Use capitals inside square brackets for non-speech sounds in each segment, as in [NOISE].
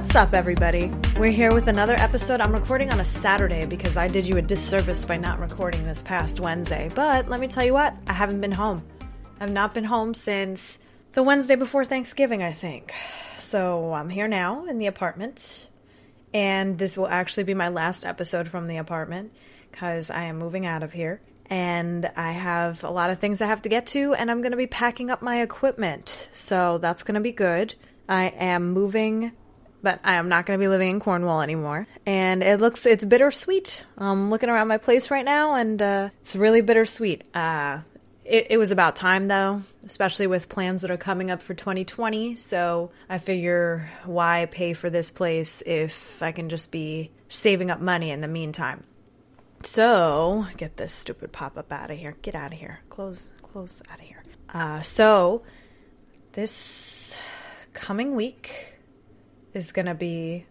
What's up, everybody? We're here with another episode. I'm recording on a Saturday because I did you a disservice by not recording this past Wednesday. But let me tell you what, I haven't been home. I've not been home since the Wednesday before Thanksgiving, I think. So I'm here now in the apartment. And this will actually be my last episode from the apartment because I am moving out of here. And I have a lot of things I have to get to, and I'm going to be packing up my equipment. So that's going to be good. I am moving, but I am not going to be living in Cornwall anymore. And it looks, it's bittersweet. I'm looking around my place right now, and uh, it's really bittersweet. Uh, it, it was about time, though, especially with plans that are coming up for 2020. So I figure why pay for this place if I can just be saving up money in the meantime. So, get this stupid pop up out of here. Get out of here. Close, close out of here. Uh, so, this coming week is going to be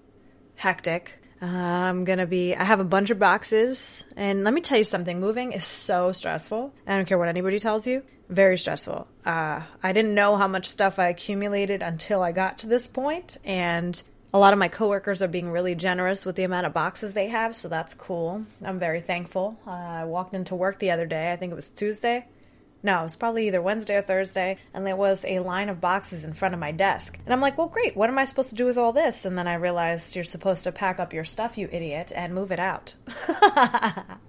hectic. I'm going to be, I have a bunch of boxes. And let me tell you something moving is so stressful. I don't care what anybody tells you. Very stressful. Uh, I didn't know how much stuff I accumulated until I got to this point, And a lot of my coworkers are being really generous with the amount of boxes they have, so that's cool. I'm very thankful. Uh, I walked into work the other day, I think it was Tuesday. No, it was probably either Wednesday or Thursday, and there was a line of boxes in front of my desk. And I'm like, well, great, what am I supposed to do with all this? And then I realized you're supposed to pack up your stuff, you idiot, and move it out. [LAUGHS]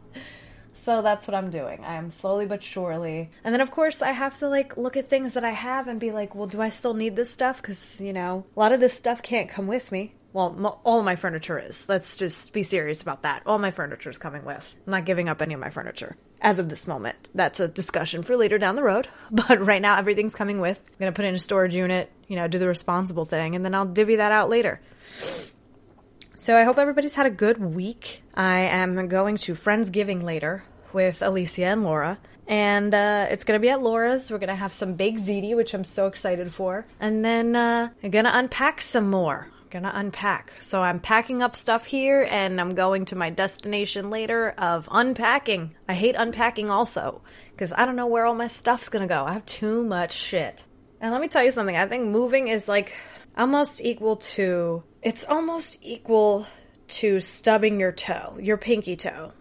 So that's what I'm doing. I am slowly but surely. And then, of course, I have to like look at things that I have and be like, well, do I still need this stuff? Because, you know, a lot of this stuff can't come with me. Well, all my furniture is. Let's just be serious about that. All my furniture is coming with. I'm not giving up any of my furniture as of this moment. That's a discussion for later down the road. [LAUGHS] But right now, everything's coming with. I'm going to put in a storage unit, you know, do the responsible thing, and then I'll divvy that out later. So I hope everybody's had a good week. I am going to Friendsgiving later with Alicia and Laura. And uh, it's going to be at Laura's. We're going to have some baked ziti, which I'm so excited for. And then uh, I'm going to unpack some more. To unpack. So I'm packing up stuff here and I'm going to my destination later of unpacking. I hate unpacking also because I don't know where all my stuff's to go. I have too much shit. And let me tell you something. I think moving is like almost equal to, it's almost equal to stubbing your toe, your pinky toe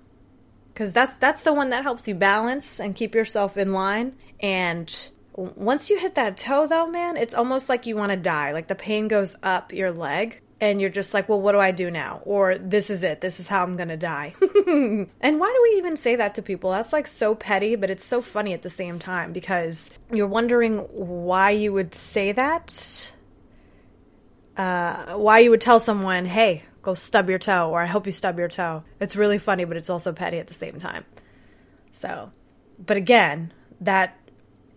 because that's that's the one that helps you balance and keep yourself in line and once you hit that toe though man it's almost like you want to die. Like the pain goes up your leg and you're just like well what do i do now? Or this is it. This is how i'm gonna die. [LAUGHS] And why do we even say that to people? That's like so petty but it's so funny at the same time because you're wondering why you would say that uh, why you would tell someone hey go stub your toe or I hope you stub your toe. It's really funny, but it's also petty at the same time. So, but again, that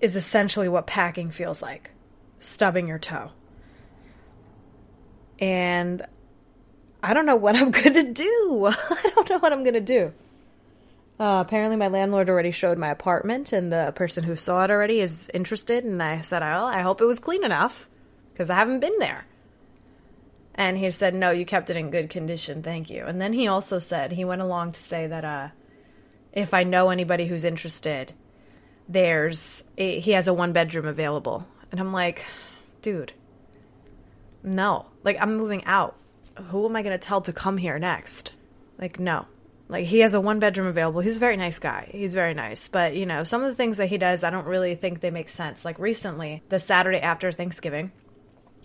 is essentially what packing feels like stubbing your toe. And I don't know what I'm [LAUGHS] going to do. [LAUGHS] I don't know what I'm going to do. Uh, apparently, my landlord already showed my apartment, and the person who saw it already is interested. And I said, "Well, I hope it was clean enough because I haven't been there." And he said, No, you kept it in good condition. Thank you. And then he also said, he went along to say that uh, if I know anybody who's interested, there's, a, he has a one bedroom available. And I'm like, dude, no. Like, I'm moving out. Who am I going to tell to come here next? Like, no. Like, he has a one bedroom available. He's a very nice guy. He's very nice. But, you know, some of the things that he does, I don't really think they make sense. Like, recently, the Saturday after Thanksgiving,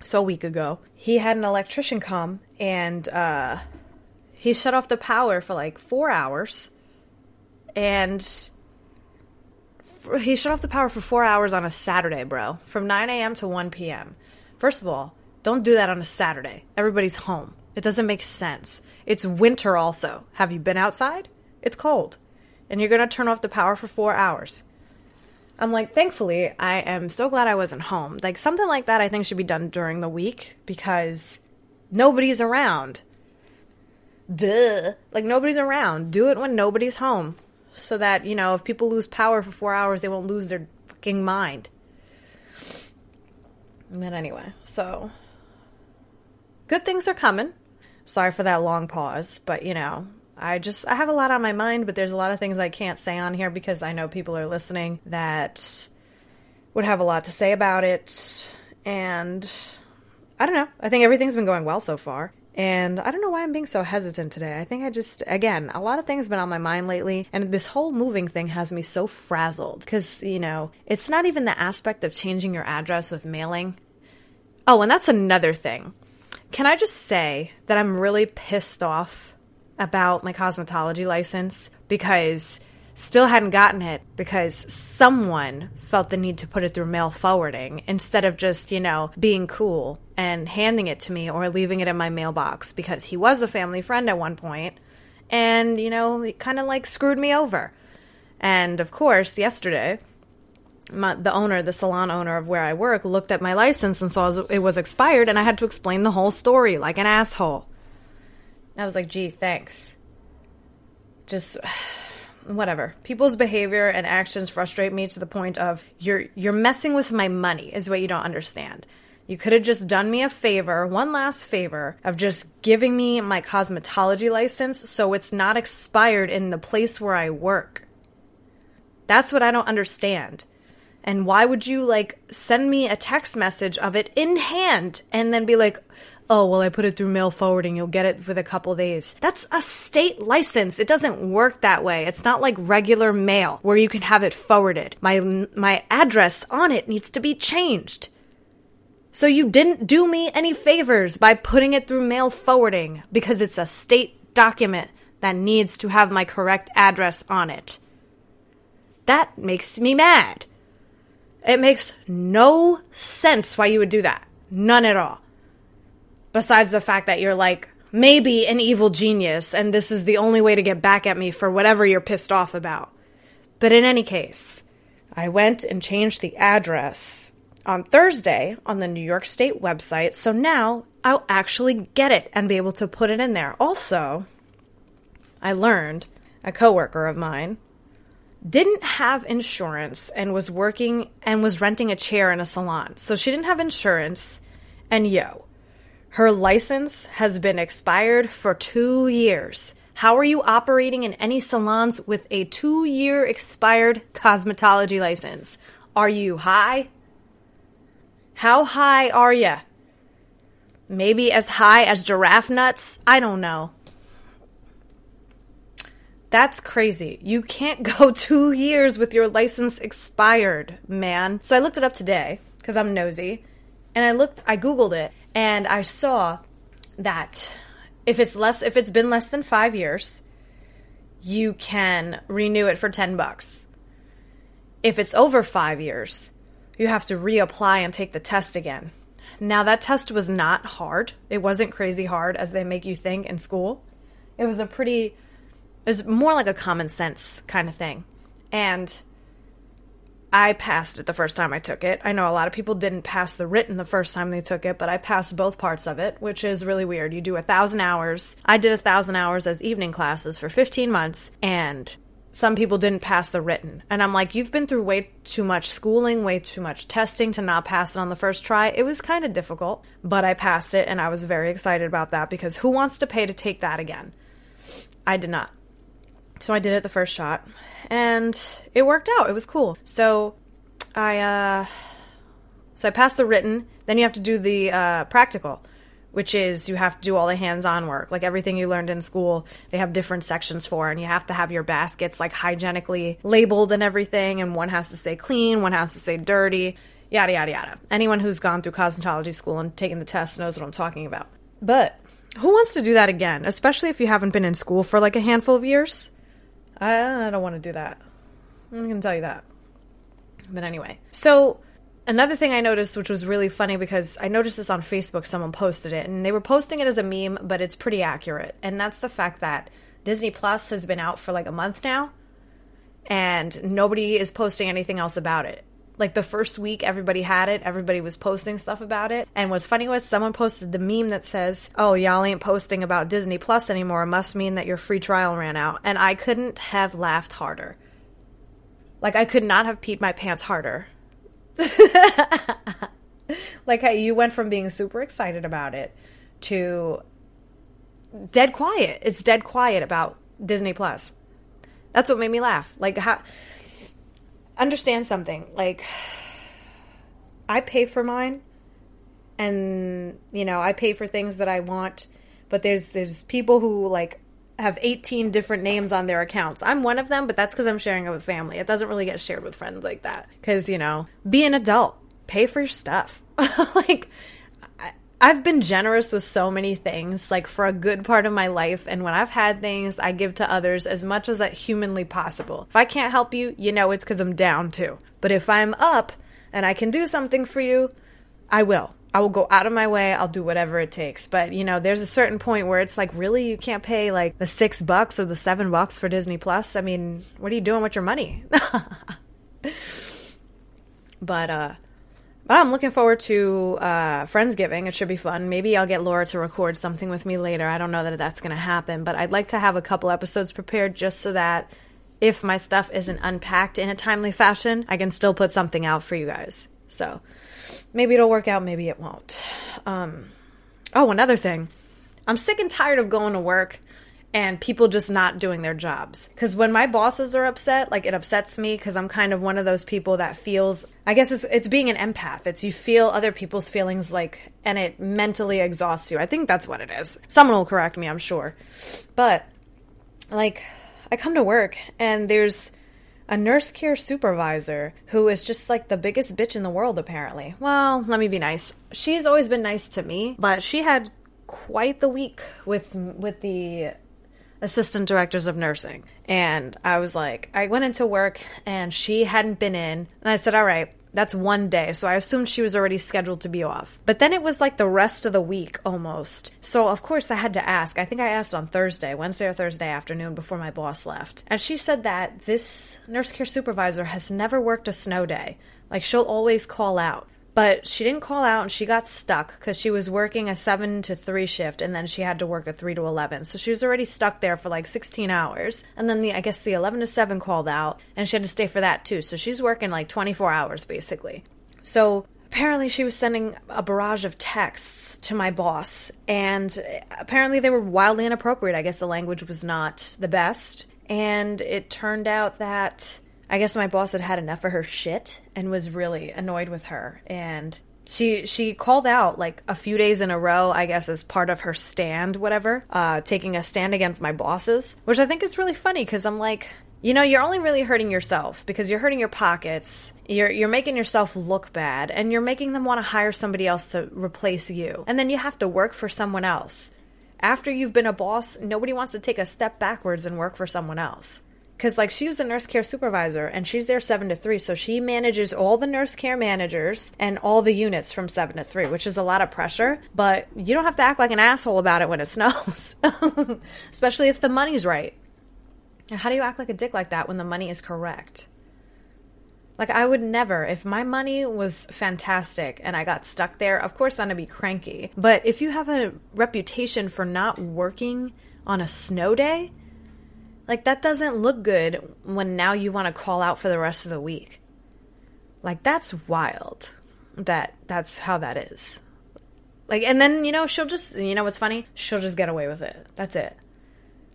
so a week ago, he had an electrician come and uh, he shut off the power for like four hours. And he shut off the power for four hours on a Saturday, bro, from 9 a.m. to 1 p.m. First of all, don't do that on a Saturday. Everybody's home. It doesn't make sense. It's winter also. Have you been outside? It's cold. And you're going to turn off the power for four hours. I'm like, thankfully, I am so glad I wasn't home. Like, something like that I think should be done during the week because nobody's around. Duh. Like, nobody's around. Do it when nobody's home. So that, you know, if people lose power for four hours, they won't lose their fucking mind. But anyway, so good things are coming. Sorry for that long pause, but you know, I just I have a lot on my mind, but there's a lot of things I can't say on here because I know people are listening that would have a lot to say about it and I don't know. I think everything's been going well so far. And I don't know why I'm being so hesitant today. I think I just, again, a lot of things have been on my mind lately. And this whole moving thing has me so frazzled. Because, you know, it's not even the aspect of changing your address with mailing. Oh, and that's another thing. Can I just say that I'm really pissed off about my cosmetology license because still hadn't gotten it because someone felt the need to put it through mail forwarding instead of just, you know, being cool and handing it to me or leaving it in my mailbox because he was a family friend at one point and, you know, he kind of like screwed me over. And of course, yesterday, my, the owner, the salon owner of where I work, looked at my license and saw it was expired, and I had to explain the whole story like an asshole. And I was like, gee, thanks. Just whatever. People's behavior and actions frustrate me to the point of you're you're messing with my money is what you don't understand. You could have just done me a favor, one last favor, of just giving me my cosmetology license so it's not expired in the place where I work. That's what I don't understand. And why would you like send me a text message of it in hand and then be like, oh, well, I put it through mail forwarding. You'll get it with a couple days. That's a state license. It doesn't work that way. It's not like regular mail where you can have it forwarded. My, my address on it needs to be changed. So you didn't do me any favors by putting it through mail forwarding because it's a state document that needs to have my correct address on it. That makes me mad. It makes no sense why you would do that. None at all. Besides the fact that you're like, maybe an evil genius, and this is the only way to get back at me for whatever you're pissed off about. But in any case, I went and changed the address on Thursday on the New York State website, so now I'll actually get it and be able to put it in there. Also, I learned a coworker of mine didn't have insurance and was working and was renting a chair in a salon. So she didn't have insurance. And yo, her license has been expired for two years. How are you operating in any salons with a two year expired cosmetology license? Are you high? How high are you? Maybe as high as giraffe nuts? I don't know. That's crazy. You can't [LAUGHS] go two years with your license expired, man. So I looked it up today because I'm nosy. And I looked, I Googled it, and I saw that if it's less, if it's been less than five years, you can renew it for 10 bucks. If it's over five years, you have to reapply and take the test again. Now, that test was not hard. It wasn't crazy hard as they make you think in school. It was a pretty it was more like a common sense kind of thing. And I passed it the first time I took it. I know a lot of people didn't pass the written the first time they took it, but I passed both parts of it, which is really weird. You do a thousand hours. I did a thousand hours as evening classes for 15 months, and some people didn't pass the written. And I'm like, you've been through way too much schooling, way too much testing to not pass it on the first try. It was kind of difficult, but I passed it, and I was very excited about that because who wants to pay to take that again? I did not. So I did it the first shot, and it worked out. It was cool. So I uh, so I passed the written. Then you have to do the uh, practical, which is you have to do all the hands-on work, like everything you learned in school. They have different sections for, and you have to have your baskets like hygienically labeled and everything. And one has to stay clean, one has to stay dirty, yada yada yada. Anyone who's gone through cosmetology school and taken the test knows what I'm talking about. But who wants to do that again, especially if you haven't been in school for like a handful of years? I, I don't want to do that. I can tell you that. But anyway, so another thing I noticed, which was really funny because I noticed this on Facebook, someone posted it, and they were posting it as a meme, but it's pretty accurate. And that's the fact that Disney Plus has been out for like a month now, and nobody is posting anything else about it. Like the first week, everybody had it, everybody was posting stuff about it. And what's funny was someone posted the meme that says, Oh, y'all ain't posting about Disney Plus anymore. Must mean that your free trial ran out. And I couldn't have laughed harder. Like, I could not have peed my pants harder. [LAUGHS] like, how you went from being super excited about it to dead quiet. It's dead quiet about Disney Plus. That's what made me laugh. Like, how understand something. Like, I pay for mine, and you know, I pay for things that I want. But there's there's people who like have 18 different names on their accounts. I'm one of them, but that's because I'm sharing it with family. It doesn't really get shared with friends like that. Because, you know, be an adult, pay for your stuff. [LAUGHS] like, I've been generous with so many things, like for a good part of my life. And when I've had things, I give to others as much as that humanly possible. If I can't help you, you know it's because I'm down too. But if I'm up and I can do something for you, I will. I will go out of my way. I'll do whatever it takes. But, you know, there's a certain point where it's like, really, you can't pay like the six bucks or the seven bucks for Disney Plus? I mean, what are you doing with your money? [LAUGHS] but, uh, but I'm looking forward to uh, Friendsgiving. It should be fun. Maybe I'll get Laura to record something with me later. I don't know that that's going to happen, but I'd like to have a couple episodes prepared just so that if my stuff isn't unpacked in a timely fashion, I can still put something out for you guys. So maybe it'll work out, maybe it won't. Um, oh, another thing. I'm sick and tired of going to work and people just not doing their jobs. Because when my bosses are upset, like it upsets me because I'm kind of one of those people that feels, I guess it's, it's being an empath. It's you feel other people's feelings like, and it mentally exhausts you. I think that's what it is. Someone will correct me, I'm sure. But, like, I come to work and there's a nurse care supervisor who is just like the biggest bitch in the world, apparently. Well, let me be nice. She's always been nice to me, but she had quite the week with with the assistant directors of nursing. And I was like, I went into work and she hadn't been in. And I said, All right, that's one day. So I assumed she was already scheduled to be off. But then it was like the rest of the week almost. So of course I had to ask. I think I asked on Thursday, Wednesday or Thursday afternoon before my boss left. And she said that this nurse care supervisor has never worked a snow day. Like she'll always call out. But she didn't call out and she got stuck because she was working a 7 to 3 shift and then she had to work a 3 to 11. So she was already stuck there for like 16 hours. And then the I guess the 11 to 7 called out and she had to stay for that too. So she's working like 24 hours basically. So apparently she was sending a barrage of texts to my boss and apparently they were wildly inappropriate. I guess the language was not the best. And it turned out that I guess my boss had had enough of her shit and was really annoyed with her. And she she called out like a few days in a row i guess as part of her stand whatever uh taking a stand against my bosses which i think is really funny because i'm like you know you're only really hurting yourself because you're hurting your pockets. You're you're making yourself look bad and you're making them want to hire somebody else to replace you. And then you have to work for someone else. After you've been a boss nobody wants to take a step backwards and work for someone else because like she was a nurse care supervisor and she's there 7 to 3 so she manages all the nurse care managers and all the units from 7 to 3 which is a lot of pressure but you don't have to act like an asshole about it when it [LAUGHS] snows especially if the money's right how do you act like a dick like that when the money is correct like I would never, if my money was fantastic and I got stuck there, of course I'm gonna be cranky. But if you have a reputation for not working on a snow day, like, that doesn't look good when now you want to call out for the rest of the week. Like, that's wild that that's how that is. Like, and then, you know, she'll just, you know what's funny? She'll just get away with it. That's it.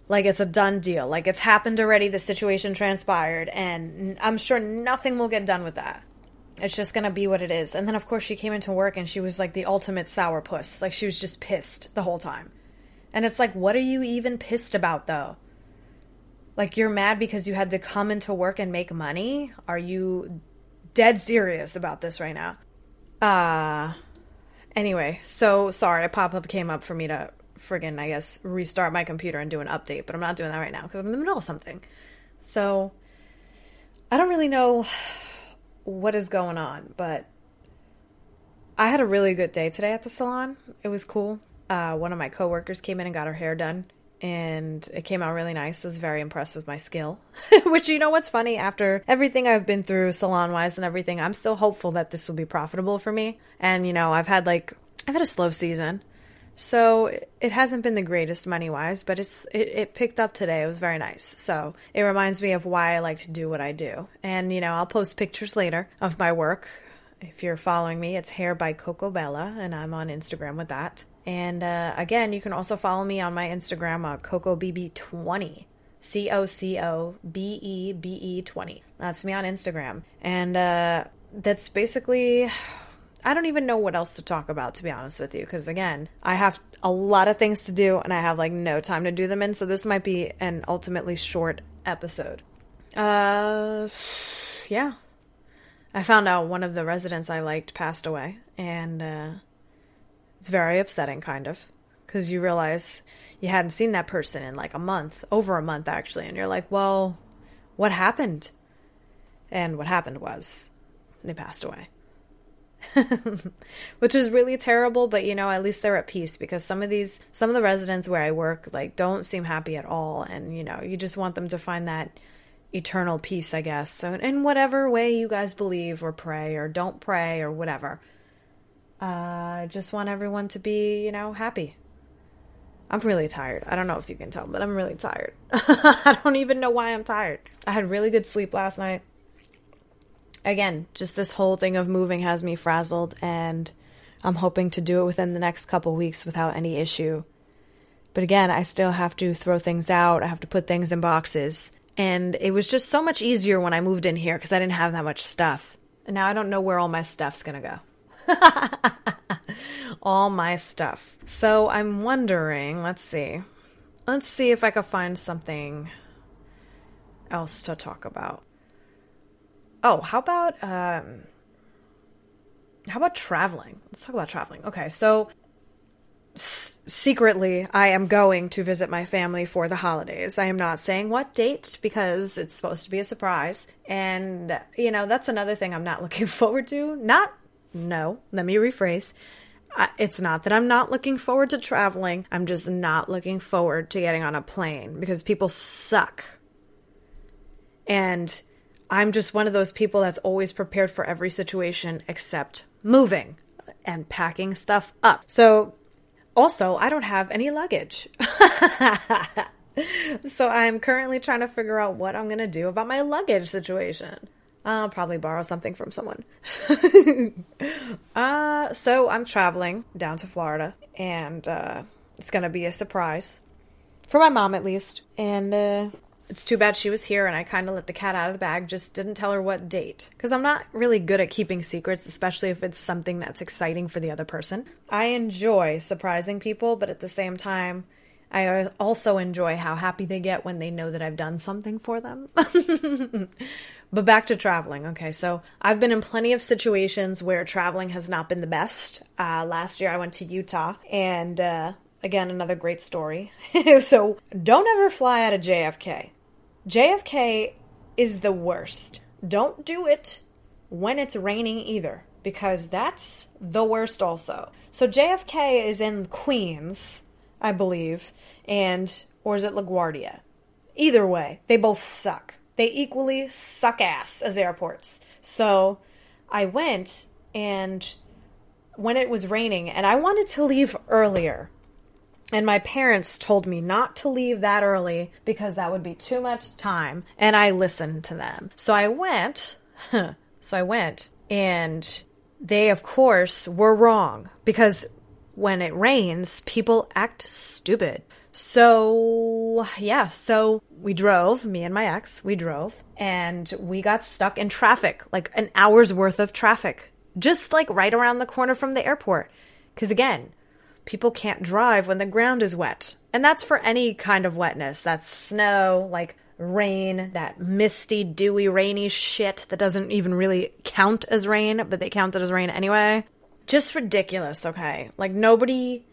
Like, it's a done deal. Like, it's happened already. The situation transpired, and I'm sure nothing will get done with that. It's just gonna be what it is. And then, of course, she came into work and she was like the ultimate sourpuss. Like, she was just pissed the whole time. And it's like, what are you even pissed about, though? Like you're mad because you had to come into work and make money? Are you dead serious about this right now? Uh anyway, so sorry, a pop-up came up for me to friggin' I guess restart my computer and do an update, but I'm not doing that right now because I'm in the middle of something. So I don't really know what is going on, but I had a really good day today at the salon. It was cool. Uh, one of my coworkers came in and got her hair done, and it came out really nice. I was very impressed with my skill. [LAUGHS] Which, you know what's funny? After everything I've been through salon wise and everything, I'm still hopeful that this will be profitable for me. And, you know, I've had like, I've had a slow season. So it hasn't been the greatest money wise, but it's it, it, picked up today. It was very nice. So it reminds me of why I like to do what I do. And you know, I'll post pictures later of my work. If you're following me, it's Hair by Coco Bella, and I'm on Instagram with that. And uh, again, you can also follow me on my Instagram, uh, CocoBB20. C O C O B E B E 20. That's me on Instagram. And uh, that's basically, I don't even know what else to talk about, to be honest with you, because again, I have a lot of things to do and I have like no time to do them in. So this might be an ultimately short episode. Uh, yeah. I found out one of the residents I liked passed away. And, uh, it's very upsetting, kind of, because you realize you hadn't seen that person in like a month, over a month actually, and you're like, well, what happened? And what happened was they passed away. [LAUGHS] Which is really terrible, but you know, at least they're at peace because some of these, some of the residents where I work, like, don't seem happy at all. And, you know, you just want them to find that eternal peace, I guess. So, in whatever way you guys believe or pray or don't pray or whatever. I uh, just want everyone to be, you know, happy. I'm really tired. I don't know if you can tell, but I'm really tired. [LAUGHS] I don't even know why I'm tired. I had really good sleep last night. Again, just this whole thing of moving has me frazzled, and I'm hoping to do it within the next couple weeks without any issue. But again, I still have to throw things out, I have to put things in boxes. And it was just so much easier when I moved in here because I didn't have that much stuff. And now I don't know where all my stuff's gonna go. [LAUGHS] all my stuff. So I'm wondering, let's see. Let's see if I could find something else to talk about. Oh, how about um how about traveling? Let's talk about traveling. Okay, so s- secretly I am going to visit my family for the holidays. I am not saying what date because it's supposed to be a surprise. And you know, that's another thing I'm not [LAUGHS] looking forward to. Not no, let me rephrase. It's not that I'm not looking forward to traveling. I'm just not looking forward to getting on a plane because people suck. And I'm just one of those people that's always prepared for every situation except moving and packing stuff up. So, also, I don't have any luggage. [LAUGHS] so, I'm currently trying to figure out what I'm going to do about my luggage situation. I'll probably borrow something from someone. [LAUGHS] uh, so I'm traveling down to Florida, and uh, it's going to be a surprise for my mom at least. And uh, it's too bad she was here, and I kind of let the cat out of the bag. Just didn't tell her what date because I'm not really good at keeping secrets, especially if it's something that's exciting for the other person. I enjoy surprising people, but at the same time. I also enjoy how happy they get when they know that I've done something for them. [LAUGHS] But back to traveling. Okay, so I've been in plenty of situations where traveling has not been the best. Uh, last year I went to Utah, and uh, again, another great story. [LAUGHS] so don't ever fly out of JFK. JFK is the worst. Don't do it when it's raining either, because that's the worst also. So JFK is in Queens, I believe, and or is it LaGuardia? Either way, they both suck they equally suck ass as airports. So I went and when it was raining and I wanted to leave earlier. And my parents told me not to leave that early because that would be too much time. And I listened to them. So I went. [LAUGHS] so I went. And they, of course, were wrong because when it rains, people act stupid. So, yeah, so we drove, me and my ex, we drove, and we got stuck in traffic, like an hour's worth of traffic, just like right around the corner from the airport. Because again, people can't drive when the ground is wet. And that's for any kind of wetness. That's snow, like rain, that misty, dewy, rainy shit that doesn't even really count as rain, but they count it as rain anyway. Just ridiculous, okay? Like nobody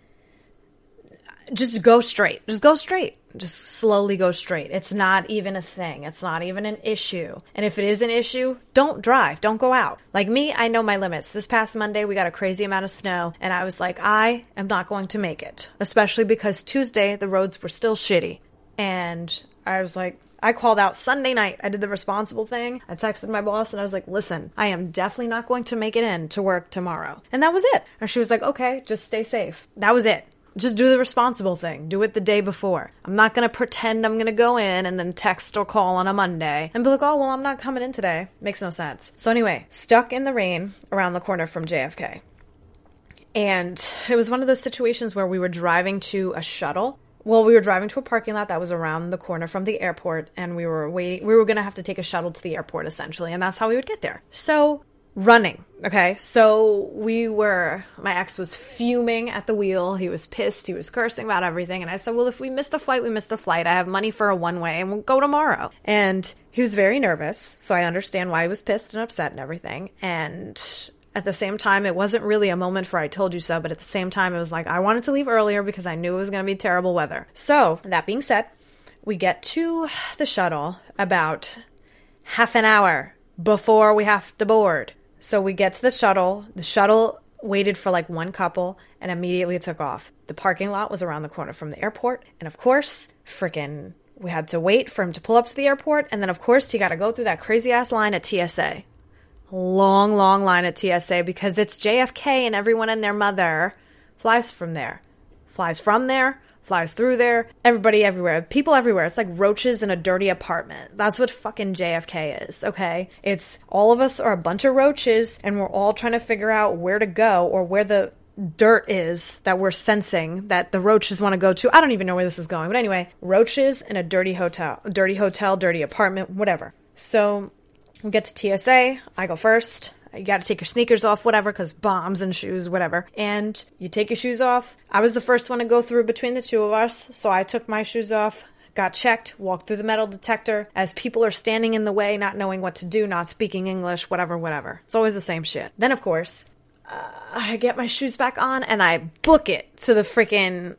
just go straight. Just go straight. Just slowly go straight. It's not even a thing. It's not even an issue. And if it is an issue, don't drive. Don't go out. Like me, I know my limits. This past Monday, we got a crazy amount of snow, and I was like, I am not going to make it, especially because Tuesday, the roads were still shitty. And I was like, I called out Sunday night. I did the responsible thing. I texted my boss and I was like, listen, I am definitely not going to make it in to work tomorrow. And that was it. And she was like, okay, just stay safe. That was it. Just do the responsible thing. Do it the day before. I'm not going to pretend I'm going to go in and then text or call on a Monday and be like, oh, well, I'm not coming in today. Makes no sense. So, anyway, stuck in the rain around the corner from JFK. And it was one of those situations where we were driving to a shuttle well, we were driving to a parking lot that was around the corner from the airport, and we were waiting. We were going to have to take a shuttle to the airport essentially, and that's how we would get there. So, running. Okay. So, we were, my ex was fuming at the wheel. He was pissed. He was cursing about everything. And I said, Well, if we miss the flight, we miss the flight. I have money for a one way, and we'll go tomorrow. And he was very nervous. So, I understand why he was pissed and upset and everything. And at the same time, it wasn't really a moment for I told you so, but at the same time, it was like I wanted to leave earlier because I knew it was going to be terrible weather. So, that being said, we get to the shuttle about half an hour before we have to board. So, we get to the shuttle. The shuttle waited for like one couple and immediately took off. The parking lot was around the corner from the airport. And of course, freaking we had to wait for him to pull up to the airport. And then, of course, he got to go through that crazy ass line at TSA long, long line at TSA because it's JFK and everyone and their mother flies from there. Flies from there, flies through there, everybody everywhere, people everywhere. It's like roaches in a dirty apartment. That's what fucking JFK is, okay? It's all of us are a bunch of roaches and we're all trying to figure out where to go or where the dirt is that we're sensing that the roaches want to go to. I don't even know where this is going. But anyway, roaches in a dirty hotel, dirty hotel, dirty apartment, whatever. So we get to TSA. I go first. You got to take your sneakers off, whatever, because bombs and shoes, whatever. And you take your shoes off. I was the first one to go through between the two of us, so I took my shoes off, got checked, walked through the metal detector as people are standing in the way, not knowing what to do, not speaking English, whatever, whatever. It's always the same shit. Then, of course, uh, I get my shoes back on and I book it to the freaking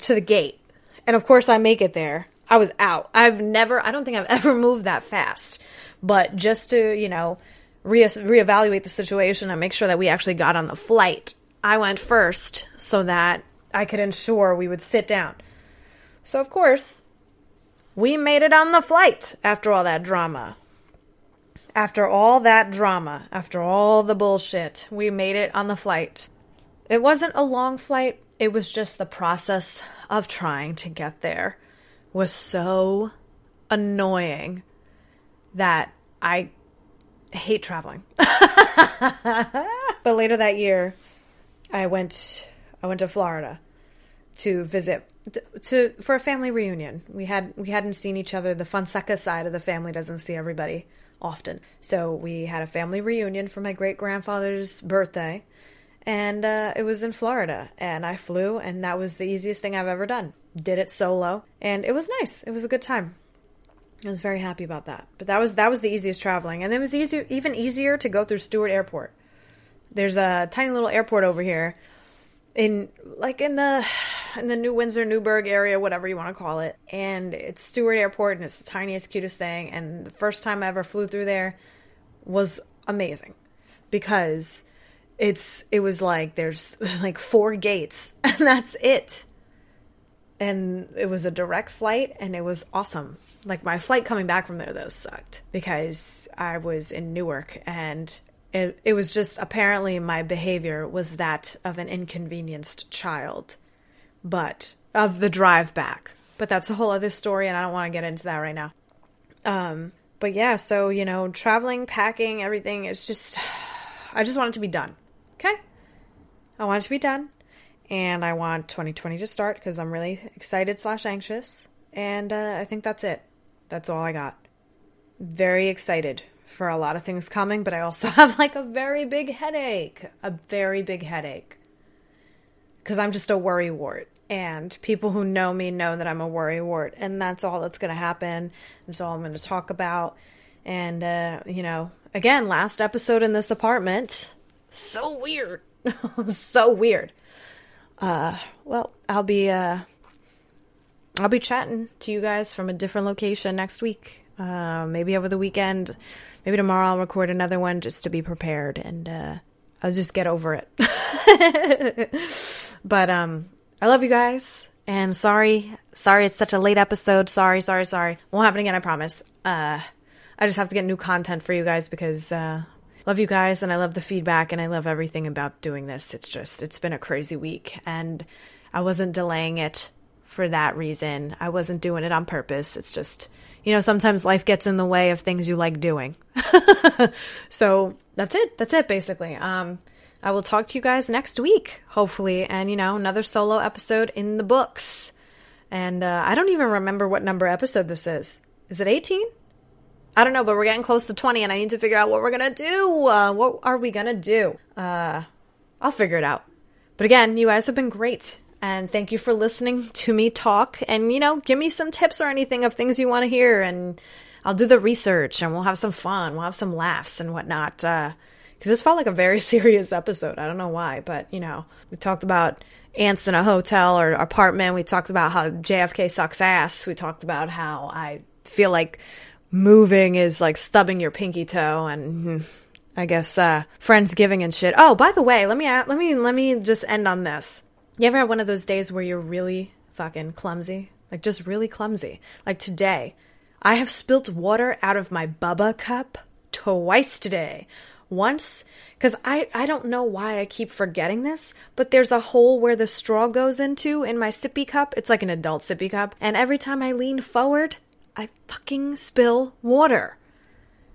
to the gate. And of course, I make it there. I was out. I've never, I don't think I've [LAUGHS] ever moved that fast. But just to, you know, re- reevaluate the situation and make sure that we actually got on the flight, I went first so that I could ensure we would sit down. So, of course, we made it on the flight after all that drama. After all that drama, after all the bullshit, we made it on the flight. It wasn't a long flight, it was just the process of trying to get there was so annoying that I hate traveling. [LAUGHS] but later that year, I went I went to Florida to visit to for a family reunion. We had we hadn't seen each other. The Fonseca side of the family doesn't see everybody often, so we had a family reunion for my great grandfather's birthday, and uh, it was in Florida. And I flew, and that was the easiest thing I've ever done. Did it solo, and it was nice. It was a good time. I was very happy about that. But that was that was the easiest traveling, and it was easier, even easier to go through Stewart Airport. There's a tiny little airport over here, in like in the in the New Windsor Newburgh area, whatever you want to call it, and it's Stewart Airport, and it's the tiniest, cutest thing. And the first time I ever flew through there was amazing because it's it was like there's [LAUGHS] like four gates, [LAUGHS] and that's it. And it was a direct flight, and it was awesome like my flight coming back from there though sucked because I was in Newark and it, it was just apparently my behavior was that of an inconvenienced child, but of the drive back. But that's a whole other story, and I don't want to get into that right now. Um, but yeah, so you know, traveling, packing, everything is just, [SIGHS] I just want it to be done. Okay, I want it to be done, and I want 2020 to start because I'm really excited slash anxious, and uh, I think that's it. That's all I got. Very excited for a lot of things coming, but I also [LAUGHS] have like a very big headache. A very big headache. Because I'm just a worry wart. And people who know me know that I'm a worry wart. And that's all that's going to happen. That's all I'm going to talk about. And, uh, you know, again, last episode in this apartment. So weird. [LAUGHS] so weird. Uh, well, I'll be, uh, I'll be chatting to you guys from a different location next week. Uh, maybe over the weekend. Maybe tomorrow I'll record another one just to be prepared and uh, I'll just get over it. [LAUGHS] but um, I love you guys. And sorry, sorry it's such a late episode. Sorry, sorry, sorry. Won't happen again, I promise. Uh, I just have to get new content for you guys because uh, love you guys and I love the feedback and I love everything about doing this. It's just it's been a crazy week and I wasn't delaying it for that reason. I wasn't doing it on purpose. It's just you know, sometimes life gets in the way of things you like doing. [LAUGHS] so that's it. That's it, basically. Um, I will talk to you guys next week, hopefully, and you know, another solo episode in the books. And uh, I don't even remember what number episode this is. Is it 18? I don't know, but we're getting close to 20, and I need to figure out what we're gonna do. Uh, what are we gonna do? Uh, I'll figure it out. But again, you guys have been great. And thank you for listening to me talk. And, you know, give me some tips or anything of things you want to hear. And I'll do the research and we'll have some fun. We'll have some laughs and whatnot. Because uh, this felt like a very [LAUGHS] serious episode. I don't know why, but, you know, we talked about ants in a hotel or apartment. We talked about how JFK sucks ass. We talked about how I feel like moving is like stubbing your pinky toe and. Hmm, I guess uh friendsgiving and shit. Oh, by the way, let me let me let me just end on this. You ever have one of those days where you're really fucking clumsy? Like just really clumsy. Like today, I have spilt water out of my Bubba cup twice today. Once, because I, I don't know why I keep forgetting this, but there's a hole where the straw goes into in my sippy cup. It's like an adult sippy cup. And every time I lean forward, I fucking spill water.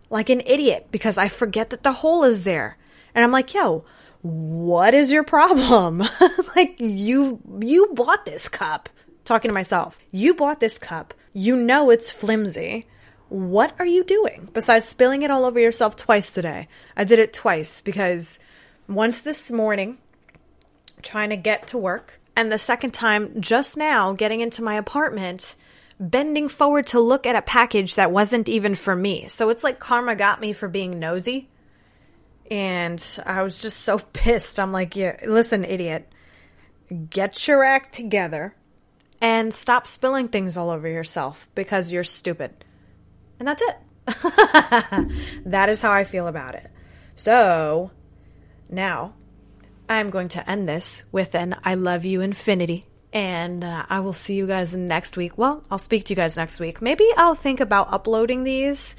Like an idiot because I forget that the hole is there. And I'm like, yo, what is your problem? [LAUGHS] like you you bought this cup. Talking to myself. You bought this cup. You know it's flimsy. What are you doing besides spilling it all over yourself twice today? I did it twice because once this morning trying to get to work and the second time just now getting into my apartment bending forward to look at a package that wasn't even for me. So it's like karma got me for being nosy and I was just so [LAUGHS] pissed. I'm like, yeah, listen, idiot, get your act together and stop spilling things all over yourself because you're stupid. And that's it. [LAUGHS] that is how I feel about it. So now I'm going to end this with an I love you infinity. And uh, I will see you guys next week. Well, I'll speak to you guys next week. Maybe I'll think about uploading these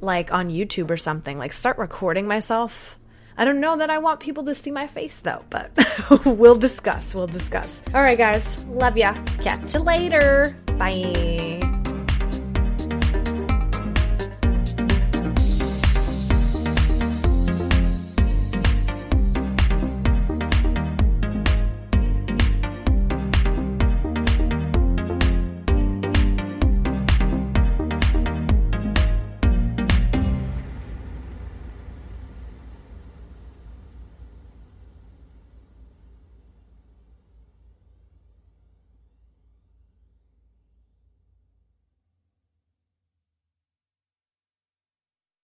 like on YouTube or something, like start recording myself. I don't know that I want people to see my face though, but [LAUGHS] we'll discuss. We'll discuss. All right, guys. Love ya. Catch you later. Bye.